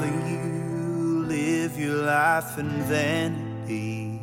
rather you live your life in vanity.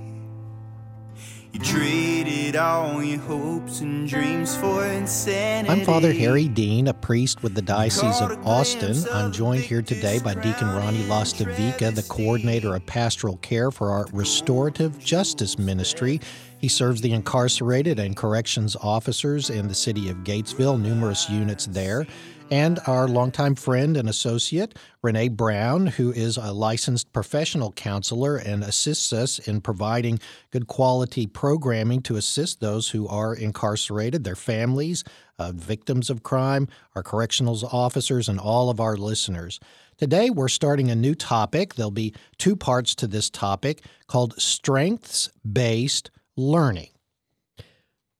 You traded all your hopes and dreams for insanity. I'm Father Harry Dean, a priest with the Diocese of Austin. I'm joined here today by Deacon Ronnie Lastavica, the coordinator of pastoral care for our Restorative Justice Ministry. He serves the incarcerated and corrections officers in the city of Gatesville, numerous units there and our longtime friend and associate, Renee Brown, who is a licensed professional counselor and assists us in providing good quality programming to assist those who are incarcerated, their families, uh, victims of crime, our correctional officers, and all of our listeners. Today, we're starting a new topic. There'll be two parts to this topic called strengths based learning.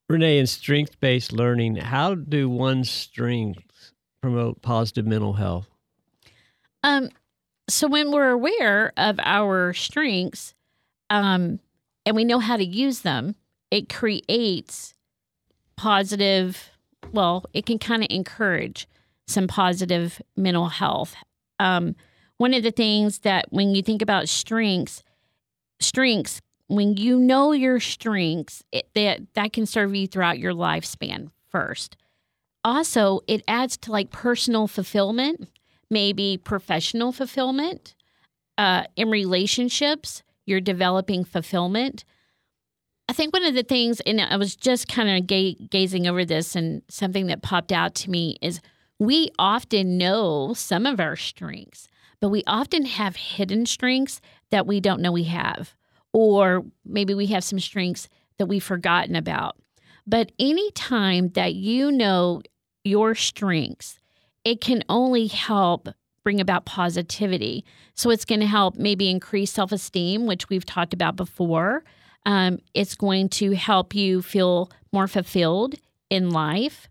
Renee, in strength based learning, how do one's strengths promote positive mental health? Um, so when we're aware of our strengths, um, and we know how to use them, it creates positive. Well, it can kind of encourage some positive mental health. Um, one of the things that when you think about strengths, strengths, when you know your strengths, it, that that can serve you throughout your lifespan first also it adds to like personal fulfillment, maybe professional fulfillment. Uh, in relationships, you're developing fulfillment. I think one of the things, and I was just kind of ga- gazing over this, and something that popped out to me is we often know some of our strengths, but we often have hidden strengths that we don't know we have. Or maybe we have some strengths that we've forgotten about. But anytime that you know your strengths, it can only help bring about positivity. So it's going to help maybe increase self esteem, which we've talked about before. Um, it's going to help you feel more fulfilled in life.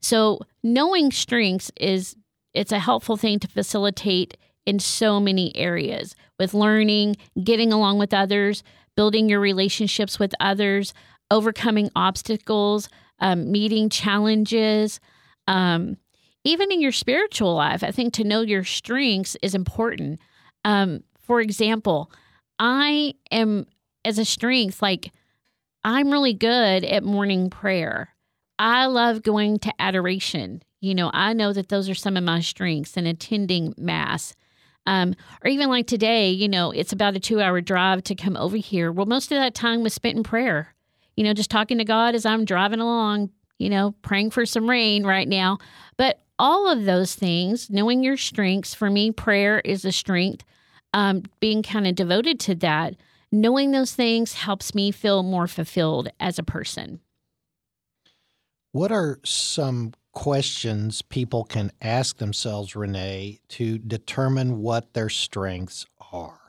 So knowing strengths is it's a helpful thing to facilitate in so many areas with learning, getting along with others, building your relationships with others, overcoming obstacles, um, meeting challenges. Um, even in your spiritual life, I think to know your strengths is important. Um, for example, I am as a strength, like I'm really good at morning prayer. I love going to adoration. You know, I know that those are some of my strengths and attending mass. Um, or even like today, you know, it's about a two hour drive to come over here. Well, most of that time was spent in prayer, you know, just talking to God as I'm driving along, you know, praying for some rain right now. But all of those things, knowing your strengths, for me, prayer is a strength. Um, being kind of devoted to that, knowing those things helps me feel more fulfilled as a person. What are some questions people can ask themselves, Renee, to determine what their strengths are?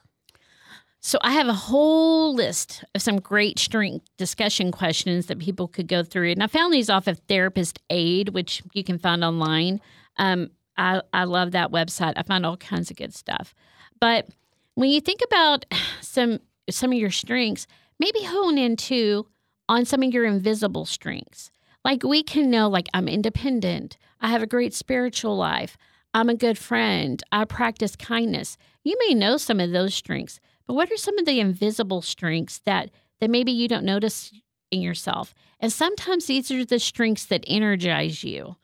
So I have a whole list of some great strength discussion questions that people could go through, and I found these off of Therapist Aid, which you can find online. Um, I, I love that website. I find all kinds of good stuff. But when you think about some some of your strengths, maybe hone in too on some of your invisible strengths. Like we can know, like I'm independent. I have a great spiritual life. I'm a good friend. I practice kindness. You may know some of those strengths, but what are some of the invisible strengths that that maybe you don't notice in yourself? And sometimes these are the strengths that energize you.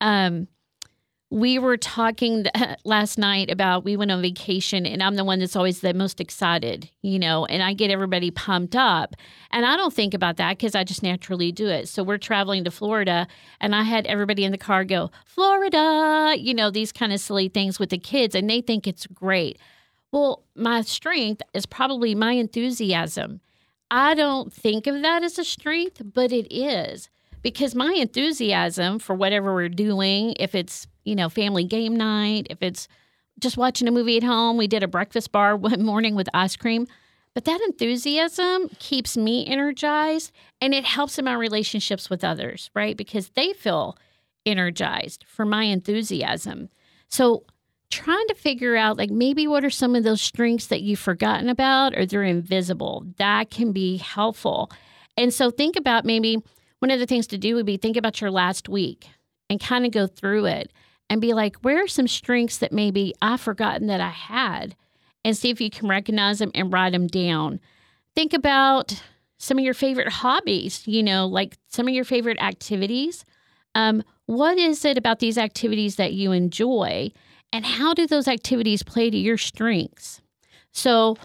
Um, we were talking last night about we went on vacation and I'm the one that's always the most excited, you know, and I get everybody pumped up. And I don't think about that because I just naturally do it. So we're traveling to Florida and I had everybody in the car go, Florida, you know, these kind of silly things with the kids and they think it's great. Well, my strength is probably my enthusiasm. I don't think of that as a strength, but it is because my enthusiasm for whatever we're doing, if it's, you know, family game night, if it's just watching a movie at home, we did a breakfast bar one morning with ice cream. But that enthusiasm keeps me energized and it helps in my relationships with others, right? Because they feel energized for my enthusiasm. So trying to figure out like maybe what are some of those strengths that you've forgotten about or they're invisible that can be helpful and so think about maybe one of the things to do would be think about your last week and kind of go through it and be like, where are some strengths that maybe I've forgotten that I had? And see if you can recognize them and write them down. Think about some of your favorite hobbies, you know, like some of your favorite activities. Um, what is it about these activities that you enjoy? And how do those activities play to your strengths? So,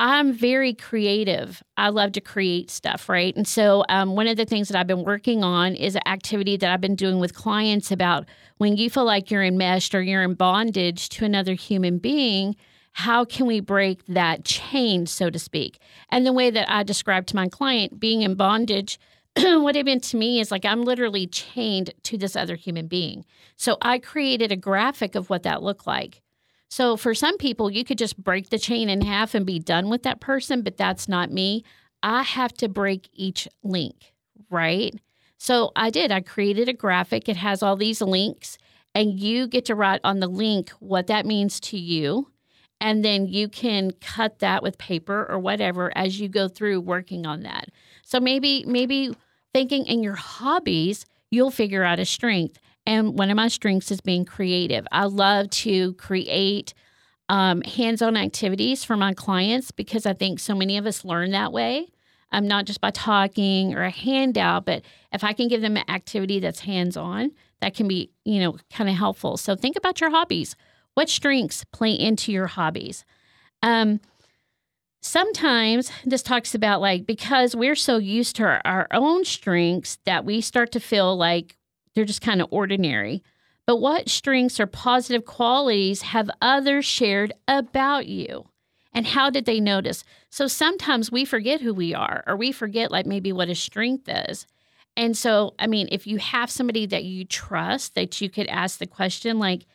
I'm very creative. I love to create stuff, right? And so, um, one of the things that I've been working on is an activity that I've been doing with clients about when you feel like you're enmeshed or you're in bondage to another human being. How can we break that chain, so to speak? And the way that I describe to my client being in bondage, what it meant to me is like I'm literally chained to this other human being. So I created a graphic of what that looked like. So for some people, you could just break the chain in half and be done with that person, but that's not me. I have to break each link, right? So I did. I created a graphic. It has all these links, and you get to write on the link what that means to you. And then you can cut that with paper or whatever as you go through working on that. So maybe, maybe thinking in your hobbies, you'll figure out a strength. And one of my strengths is being creative. I love to create um, hands on activities for my clients because I think so many of us learn that way. Um, not just by talking or a handout, but if I can give them an activity that's hands on, that can be, you know, kind of helpful. So think about your hobbies. What strengths play into your hobbies? Um, sometimes this talks about like because we're so used to our, our own strengths that we start to feel like they're just kind of ordinary. But what strengths or positive qualities have others shared about you? And how did they notice? So sometimes we forget who we are, or we forget, like, maybe what a strength is. And so, I mean, if you have somebody that you trust that you could ask the question, like,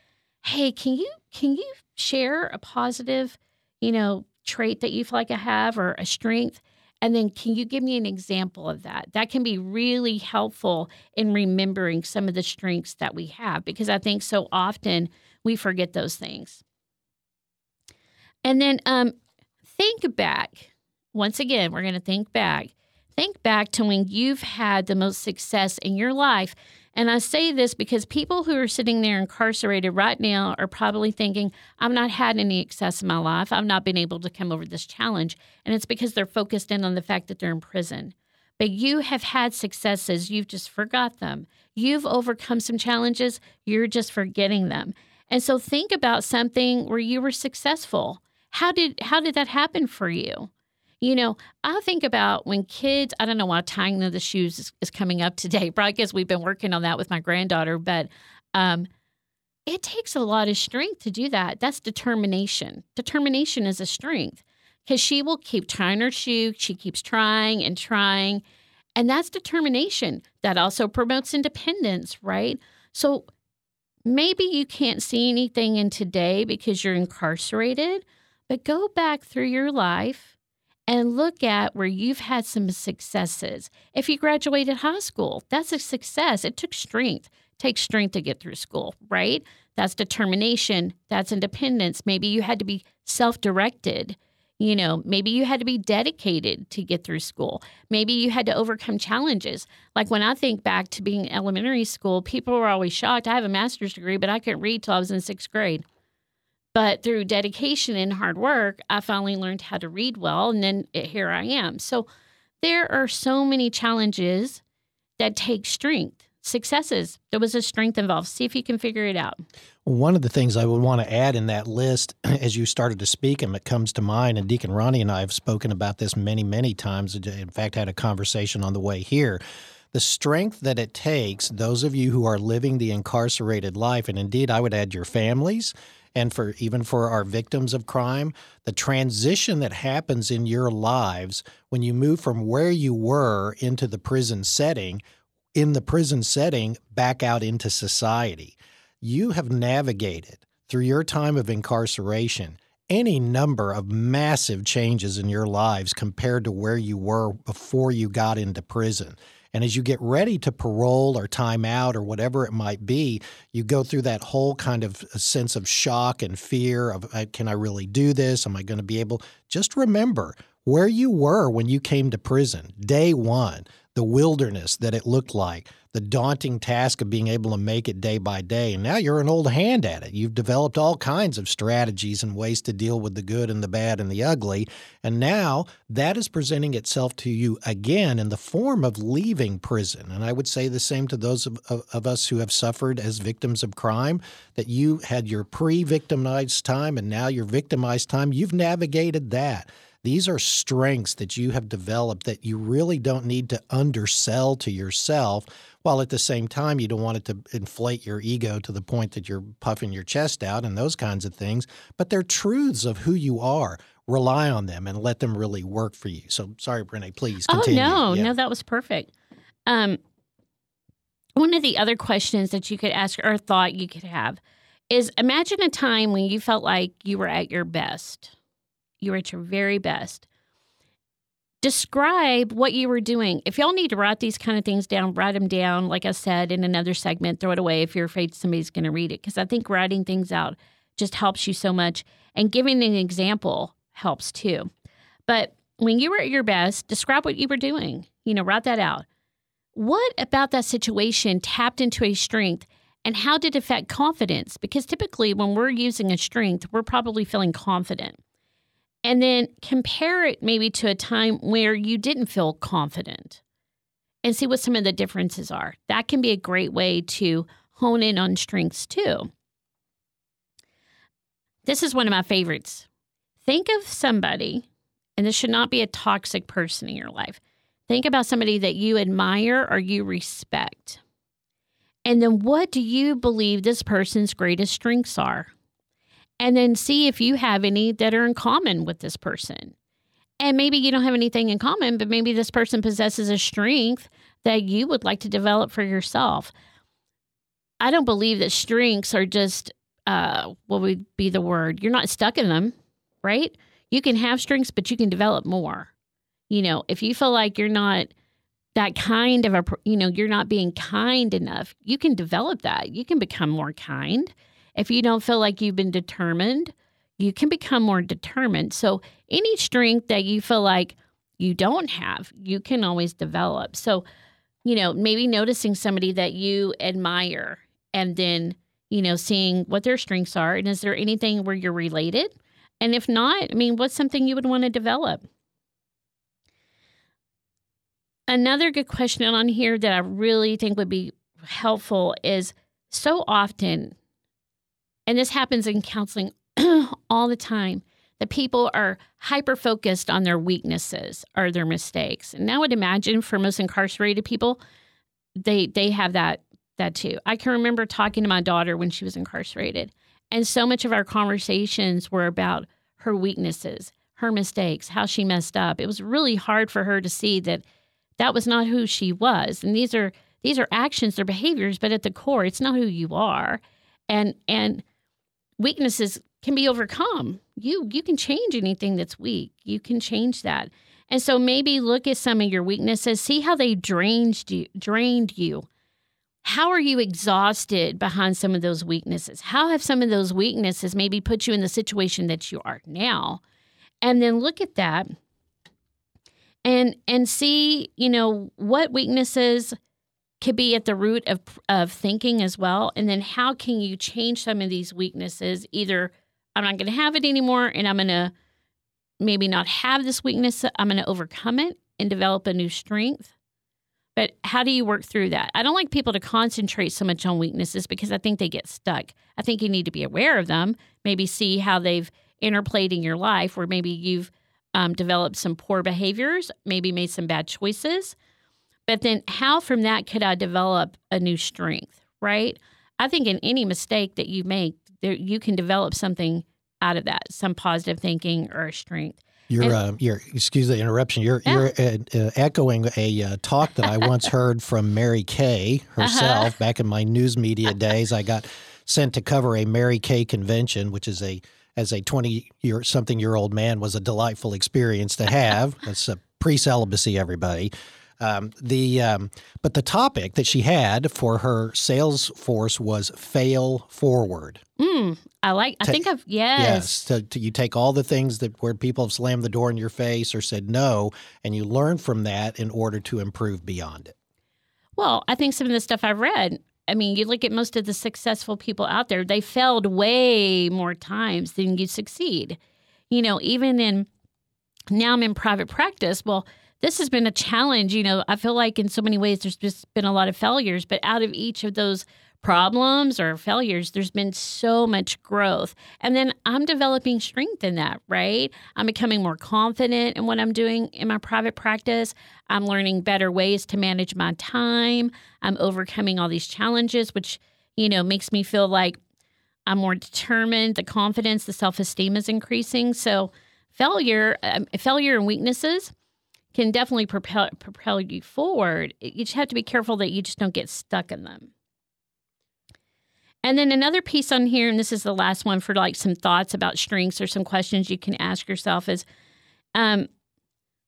hey, can you can you share a positive, you know, trait that you feel like I have or a strength? And then, can you give me an example of that? That can be really helpful in remembering some of the strengths that we have because I think so often we forget those things. And then, um, think back. Once again, we're going to think back. Think back to when you've had the most success in your life and I say this because people who are sitting there incarcerated right now are probably thinking, I've not had any success in my life. I've not been able to come over this challenge. And it's because they're focused in on the fact that they're in prison. But you have had successes, you've just forgot them. You've overcome some challenges, you're just forgetting them. And so think about something where you were successful. How did how did that happen for you? You know, I think about when kids, I don't know why tying the shoes is, is coming up today, probably because we've been working on that with my granddaughter, but um, it takes a lot of strength to do that. That's determination. Determination is a strength because she will keep tying her shoe. She keeps trying and trying. And that's determination. That also promotes independence, right? So maybe you can't see anything in today because you're incarcerated, but go back through your life and look at where you've had some successes. If you graduated high school, that's a success. It took strength. It takes strength to get through school, right? That's determination. That's independence. Maybe you had to be self directed. You know, maybe you had to be dedicated to get through school. Maybe you had to overcome challenges. Like when I think back to being in elementary school, people were always shocked. I have a master's degree, but I couldn't read till I was in sixth grade. But through dedication and hard work, I finally learned how to read well. And then here I am. So there are so many challenges that take strength. Successes, there was a strength involved. See if you can figure it out. One of the things I would want to add in that list, as you started to speak, and it comes to mind, and Deacon Ronnie and I have spoken about this many, many times. Uh, in fact, had a conversation on the way here the strength that it takes, those of you who are living the incarcerated life, and indeed I would add your families, and for even for our victims of crime, the transition that happens in your lives when you move from where you were into the prison setting, in the prison setting, back out into society. You have navigated through your time of incarceration any number of massive changes in your lives compared to where you were before you got into prison. And as you get ready to parole or time out or whatever it might be, you go through that whole kind of uh, sense of shock and fear of uh, can I really do this? Am I going to be able? Just remember where you were when you came to prison, day one, the wilderness that it looked like, the daunting task of being able to make it day by day. And now you're an old hand at it. You've developed all kinds of strategies and ways to deal with the good and the bad and the ugly. And now that is presenting itself to you again in the form of leaving prison. And I would say the same to those of, of, of us who have suffered as victims of crime that you had your pre victimized time and now your victimized time. You've navigated that. These are strengths that you have developed that you really don't need to undersell to yourself, while at the same time, you don't want it to inflate your ego to the point that you're puffing your chest out and those kinds of things. But they're truths of who you are. Rely on them and let them really work for you. So, sorry, Renee, please continue. Oh, no, Yeah. no, that was perfect. Um, one of the other questions that you could ask or thought you could have is imagine a time when you felt like you were at your best. You were at your very best. Describe what you were doing. If y'all need to write these kind of things down, write them down. Like I said in another segment, throw it away if you're afraid somebody's going to read it. Because I think writing things out just helps you so much. And giving an example helps too. But when you were at your best, describe what you were doing. You know, write that out. What about that situation tapped into a strength and how did it affect confidence? Because typically, when we're using a strength, we're probably feeling confident. And then compare it maybe to a time where you didn't feel confident and see what some of the differences are. That can be a great way to hone in on strengths too. This is one of my favorites. Think of somebody, and this should not be a toxic person in your life. Think about somebody that you admire or you respect. And then what do you believe this person's greatest strengths are? And then see if you have any that are in common with this person. And maybe you don't have anything in common, but maybe this person possesses a strength that you would like to develop for yourself. I don't believe that strengths are just uh, what would be the word? You're not stuck in them, right? You can have strengths, but you can develop more. You know, if you feel like you're not that kind of a, you know, you're not being kind enough, you can develop that. You can become more kind. If you don't feel like you've been determined, you can become more determined. So, any strength that you feel like you don't have, you can always develop. So, you know, maybe noticing somebody that you admire and then, you know, seeing what their strengths are. And is there anything where you're related? And if not, I mean, what's something you would want to develop? Another good question on here that I really think would be helpful is so often, and this happens in counseling all the time, that people are hyper focused on their weaknesses or their mistakes. And I would imagine for most incarcerated people, they they have that that too. I can remember talking to my daughter when she was incarcerated, and so much of our conversations were about her weaknesses, her mistakes, how she messed up. It was really hard for her to see that that was not who she was. And these are these are actions, they're behaviors, but at the core, it's not who you are. And and weaknesses can be overcome. You you can change anything that's weak. You can change that. And so maybe look at some of your weaknesses, see how they drained you, drained you. How are you exhausted behind some of those weaknesses? How have some of those weaknesses maybe put you in the situation that you are now? And then look at that and and see, you know, what weaknesses could be at the root of of thinking as well and then how can you change some of these weaknesses either I'm not going to have it anymore and I'm going to maybe not have this weakness I'm going to overcome it and develop a new strength but how do you work through that? I don't like people to concentrate so much on weaknesses because I think they get stuck. I think you need to be aware of them, maybe see how they've interplayed in your life, where maybe you've um, developed some poor behaviors, maybe made some bad choices. But then, how from that could I develop a new strength, right? I think in any mistake that you make, there, you can develop something out of that, some positive thinking or strength. You're, And- uh, you're, excuse the interruption. You're, Yeah. you're uh, uh, echoing a uh, talk that I once heard from Mary Kay herself Uh-huh. back in my news media days. I got sent to cover a Mary Kay convention, which is a, as a 20 year something year old man, was a delightful experience to have. That's a pre celibacy, everybody. Um, the um, but the topic that she had for her sales force was fail forward. Mm, I like. I Ta- think I've yes. Yes, so to, you take all the things that where people have slammed the door in your face or said no, and you learn from that in order to improve beyond it. Well, I think some of the stuff I've read. I mean, you look at most of the successful people out there; they failed way more times than you succeed. You know, even in now I'm in private practice. Well, this has been a challenge. You know, I feel like in so many ways there's just been a lot of failures, but out of each of those problems or failures, there's been so much growth. And then I'm developing strength in that, right? I'm becoming more confident in what I'm doing in my private practice. I'm learning better ways to manage my time. I'm overcoming all these challenges, which, you know, makes me feel like I'm more determined. The confidence, the self esteem is increasing. So, failure, um, failure and weaknesses can definitely propel propel you forward. You just have to be careful that you just don't get stuck in them. And then another piece on here, and this is the last one for like some thoughts about strengths or some questions you can ask yourself is um,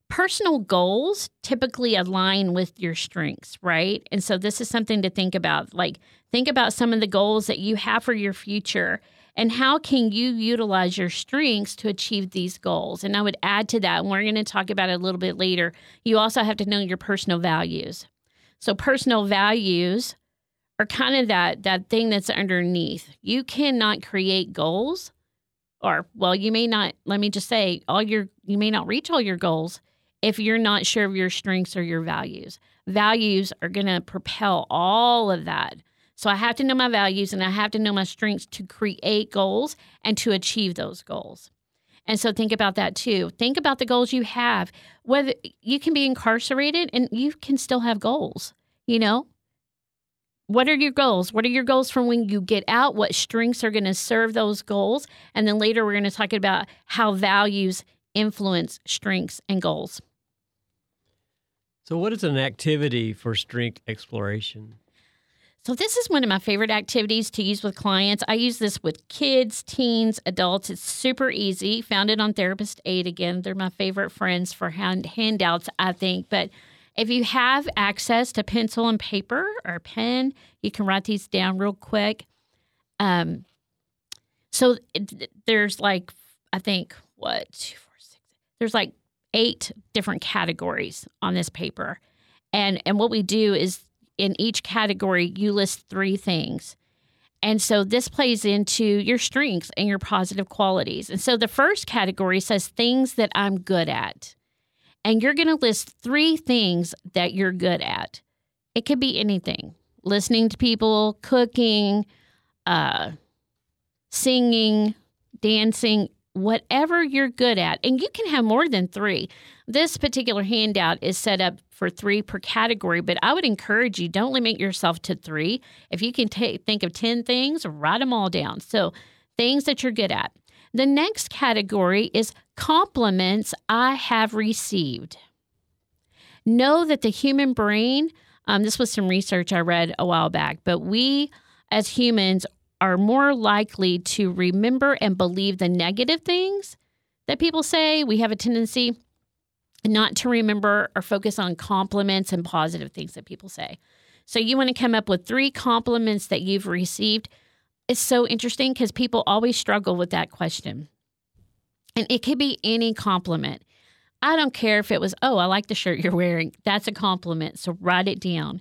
personal goals typically align with your strengths, right? And so this is something to think about. Like, think about some of the goals that you have for your future and how can you utilize your strengths to achieve these goals. And I would add to that, and we're going to talk about it a little bit later, you also have to know your personal values. So, personal values are kind of that that thing that's underneath. You cannot create goals or well, you may not let me just say all your you may not reach all your goals if you're not sure of your strengths or your values. Values are going to propel all of that. So I have to know my values and I have to know my strengths to create goals and to achieve those goals. And so think about that too. Think about the goals you have. Whether you can be incarcerated and you can still have goals, you know? What are your goals? What are your goals from when you get out? What strengths are going to serve those goals? And then later we're going to talk about how values influence strengths and goals. So, what is an activity for strength exploration? So, this is one of my favorite activities to use with clients. I use this with kids, teens, adults. It's super easy. Found it on Therapist Aid again. They're my favorite friends for hand, handouts, I think. But if you have access to pencil and paper or pen, you can write these down real quick. Um, so it, there's like, I think, what, two, four, six, there's like eight different categories on this paper. And, and what we do is in each category, you list three things. And so this plays into your strengths and your positive qualities. And so the first category says things that I'm good at. And you're going to list three things that you're good at. It could be anything listening to people, cooking, uh, singing, dancing, whatever you're good at. And you can have more than three. This particular handout is set up for three per category, but I would encourage you don't limit yourself to three. If you can take think of 10 things, write them all down. So, things that you're good at. The next category is compliments I have received. Know that the human brain, um, this was some research I read a while back, but we as humans are more likely to remember and believe the negative things that people say. We have a tendency not to remember or focus on compliments and positive things that people say. So you want to come up with three compliments that you've received. It's so interesting because people always struggle with that question. And it could be any compliment. I don't care if it was, oh, I like the shirt you're wearing. That's a compliment. So write it down.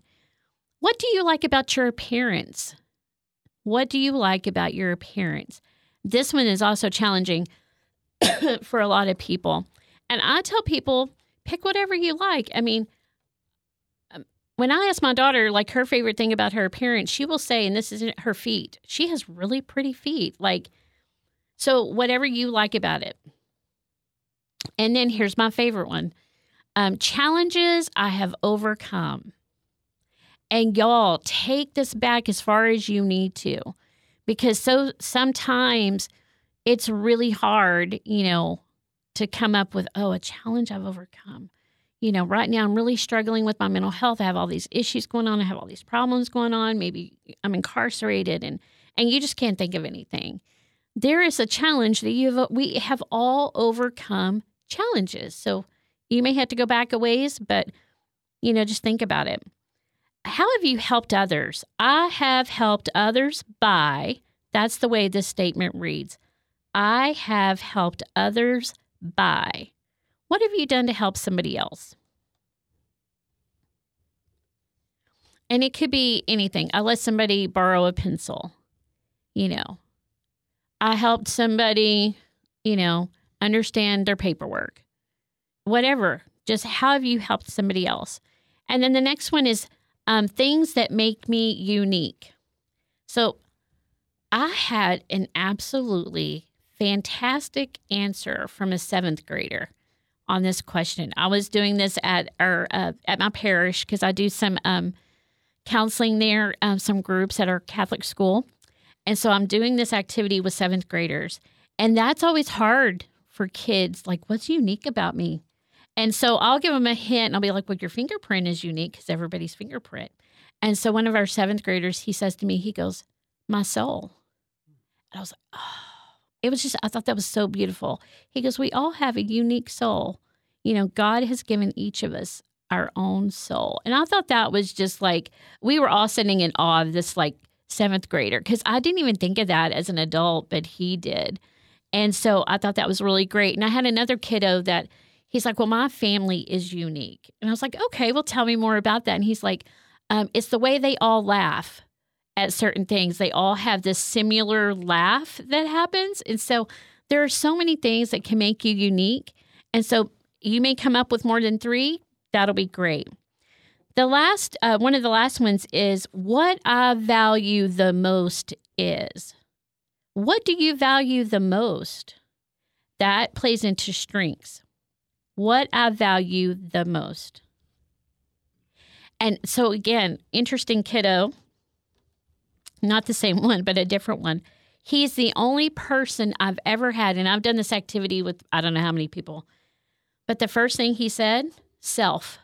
What do you like about your appearance? What do you like about your appearance? This one is also challenging for a lot of people. And I tell people, pick whatever you like. I mean, um, when I ask my daughter, like her favorite thing about her appearance, she will say, and this is her feet. She has really pretty feet. Like, so whatever you like about it. And then here's my favorite one um, challenges I have overcome. And y'all take this back as far as you need to because so sometimes it's really hard, you know, to come up with, oh, a challenge I've overcome. You know, right now I'm really struggling with my mental health. I have all these issues going on. I have all these problems going on. Maybe I'm incarcerated and and you just can't think of anything. There is a challenge that you have we have all overcome challenges. So you may have to go back a ways, but You know, just think about it. How have you helped others? I have helped others by, that's the way this statement reads. I have helped others by. What have you done to help somebody else? And it could be anything. I let somebody borrow a pencil. You know, I helped somebody, you know, understand their paperwork. Whatever. Just how have you helped somebody else? And then the next one is um, things that make me unique. So I had an absolutely fantastic answer from a seventh grader on this question. I was doing this at our uh, at my parish because I do some um, counseling there, um, some groups at our Catholic school, and so I'm doing this activity with seventh graders, and that's always hard for kids. Like, what's unique about me? And so I'll give them a hint, and I'll be like, "Well, your fingerprint is unique because everybody's fingerprint." And so one of our seventh graders, he says to me, he goes, "My soul," and I was like, "Oh." it was just, I thought that was so beautiful. He goes, We all have a unique soul. You know, God has given each of us our own soul. And I thought that was just like, we were all sitting in awe of this like seventh grader because I didn't even think of that as an adult, but he did. And so I thought that was really great. And I had another kiddo that he's like, Well, my family is unique. And I was like, Okay, well, tell me more about that. And he's like, um, It's the way they all laugh at certain things. They all have this similar laugh that happens. And so there are so many things that can make you unique. And so you may come up with more than three. That'll be great. The last, uh, one of the last ones is what I value the most is. What do you value the most? That plays into strengths. What I value the most. And so, again, interesting kiddo not the same one, but a different one. He's the only person I've ever had, and I've done this activity with I don't know how many people. But the first thing he said, self.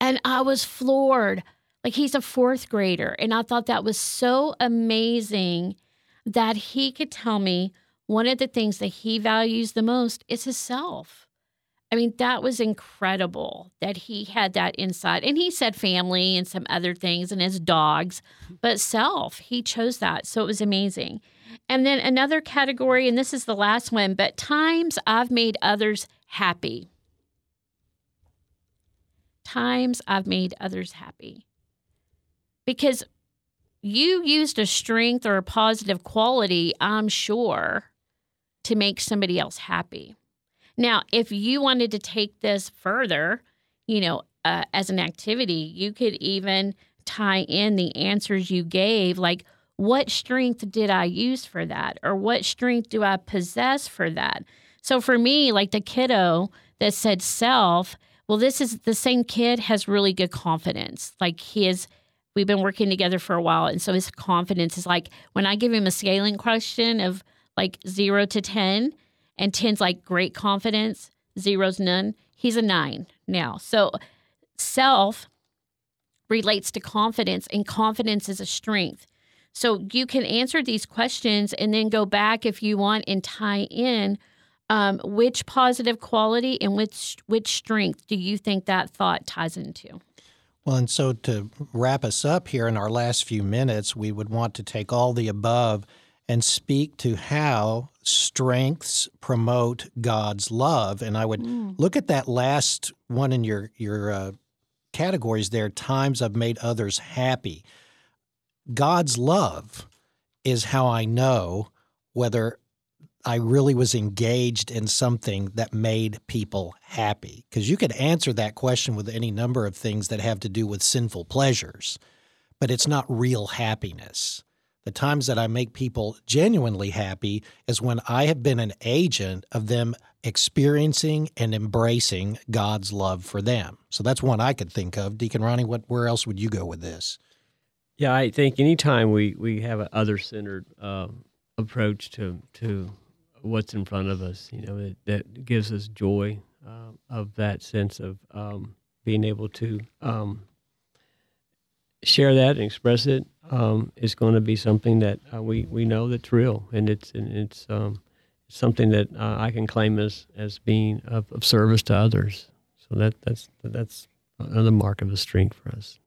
And I was floored. Like he's a fourth grader. And I thought that was so amazing that he could tell me one of the things that he values the most is his self. I mean, that was incredible that he had that insight. And he said family and some other things and his dogs, but self, he chose that. So it was amazing. And then another category, and this is the last one, but times I've made others happy. Times I've made others happy. Because you used a strength or a positive quality, I'm sure, to make somebody else happy. Now, if you wanted to take this further, you know, uh, as an activity, you could even tie in the answers you gave, like what strength did I use for that? Or what strength do I possess for that? So for me, like the kiddo that said self, well, this is the same kid has really good confidence. Like he is, we've been working together for a while. And so his confidence is like when I give him a scaling question of like zero to 10, and 10's like great confidence, zero's none. He's a nine now. So self relates to confidence, and confidence is a strength. So you can answer these questions and then go back if you want and tie in um, which positive quality and which which strength do you think that thought ties into. Well, and so to wrap us up here in our last few minutes, we would want to take all the above and speak to how strengths promote God's love. And I would mm. look at that last one in your your uh, categories there. Times I've made others happy. God's love is how I know whether I really was engaged in something that made people happy. Because you could answer that question with any number of things that have to do with sinful pleasures, but it's not real happiness. The times that I make people genuinely happy is when I have been an agent of them experiencing and embracing God's love for them. So that's one I could think of. Deacon Ronnie, what where else would you go with this? Yeah, I think anytime we, we have an other centered uh, approach to to what's in front of us, you know, it, that gives us joy uh, of that sense of um, being able to um, share that and express it um, is going to be something that uh, we, we know that's real, and it's and it's um, something that uh, I can claim as as being of, of, service to others. So that that's that's another mark of a strength for us.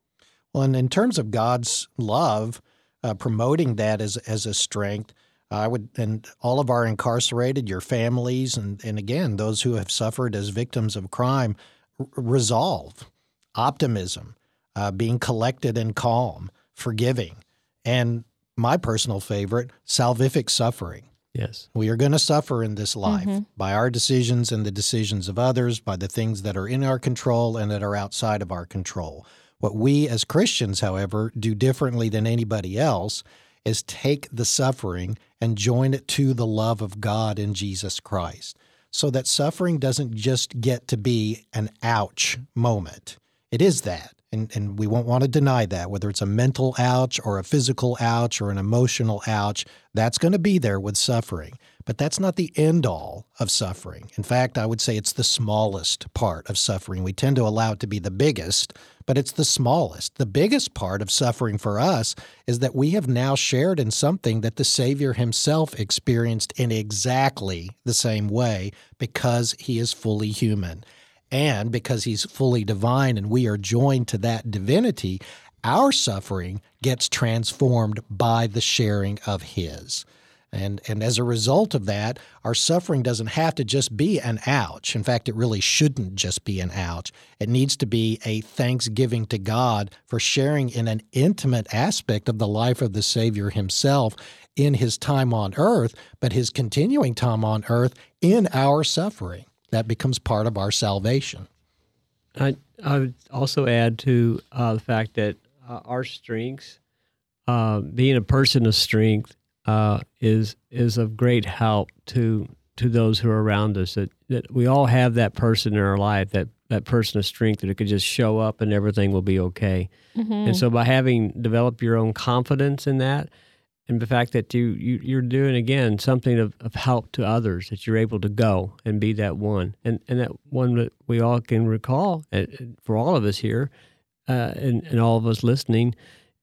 Well, and in terms of God's love, uh, promoting that as as a strength, I would, and all of our incarcerated, your families, and and again those who have suffered as victims of crime, r- resolve, optimism, uh, being collected and calm, forgiving, and my personal favorite, salvific suffering. Yes. We are going to suffer in this life mm-hmm. by our decisions and the decisions of others, by the things that are in our control and that are outside of our control. What we as Christians, however, do differently than anybody else is take the suffering and join it to the love of God in Jesus Christ. So that suffering doesn't just get to be an ouch moment. It is that and, and we won't want to deny that, whether it's a mental ouch or a physical ouch or an emotional ouch, that's going to be there with suffering. But that's not the end all of suffering. In fact, I would say it's the smallest part of suffering. We tend to allow it to be the biggest, but it's the smallest. The biggest part of suffering for us is that we have now shared in something that the Savior himself experienced in exactly the same way because he is fully human. And because he's fully divine and we are joined to that divinity, our suffering gets transformed by the sharing of his. And, and as a result of that, our suffering doesn't have to just be an ouch. In fact, it really shouldn't just be an ouch. It needs to be a thanksgiving to God for sharing in an intimate aspect of the life of the Savior himself in his time on earth, but his continuing time on earth in our suffering that becomes part of our salvation. I, I would also add to uh, the fact that uh, our strengths, uh, being a person of strength, uh, is is of great help to to those who are around us. That that we all have that person in our life, that that person of strength that it could just show up and everything will be okay. Mm-hmm. And so by having developed your own confidence in that, and the fact that you, you you're doing again something of, of help to others that you're able to go and be that one and and that one that we all can recall for all of us here uh, and, and all of us listening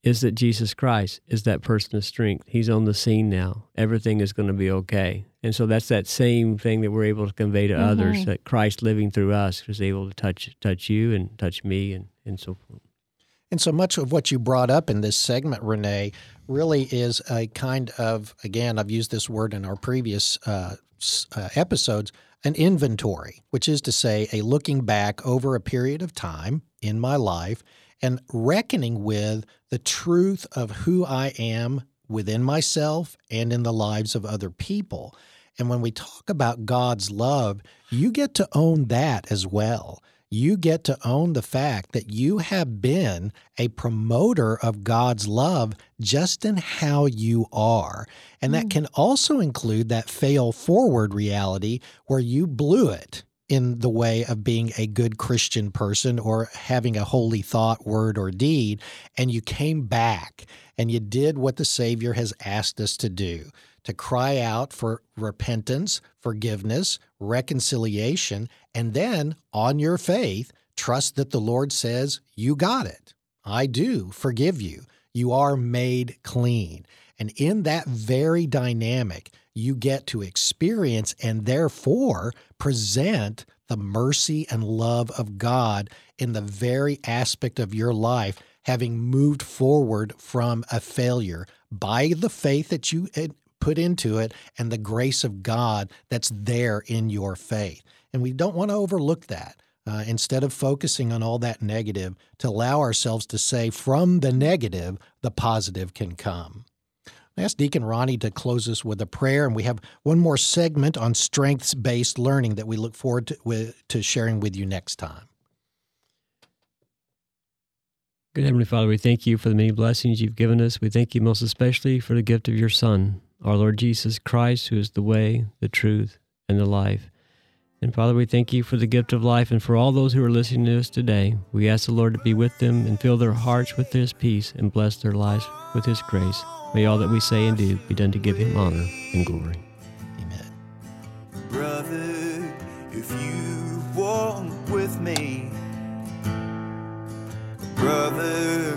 is that Jesus Christ is that person of strength. He's on the scene now. Everything is going to be okay. And so that's that same thing that we're able to convey to mm-hmm. others that Christ living through us is able to touch touch you and touch me and, and so forth. And so much of what you brought up in this segment, Renee, really is a kind of, again, I've used this word in our previous uh, uh, episodes, an inventory, which is to say, a looking back over a period of time in my life and reckoning with the truth of who I am within myself and in the lives of other people. And when we talk about God's love, you get to own that as well you get to own the fact that you have been a promoter of God's love just in how you are. And that mm. can also include that fail forward reality where you blew it in the way of being a good Christian person or having a holy thought, word, or deed, and you came back and you did what the Savior has asked us to do to cry out for repentance, forgiveness, reconciliation, and then on your faith, trust that the Lord says, You got it. I do forgive you. You are made clean. And in that very dynamic, you get to experience and therefore present the mercy and love of God in the very aspect of your life, having moved forward from a failure by the faith that you put into it and the grace of God that's there in your faith. And we don't want to overlook that. Uh, instead of focusing on all that negative, to allow ourselves to say, from the negative, the positive can come. I asked Deacon Ronnie to close us with a prayer, and we have one more segment on strengths based learning that we look forward to, with, to sharing with you next time. Good Heavenly Father, we thank you for the many blessings you've given us. We thank you most especially for the gift of your Son, our Lord Jesus Christ, who is the way, the truth, and the life. And Father, we thank you for the gift of life and for all those who are listening to us today. We ask the Lord to be with them and fill their hearts with His peace and bless their lives with His grace. May all that we say and do be done to give Him honor and glory. Amen. Brother, if you walk with me, brother,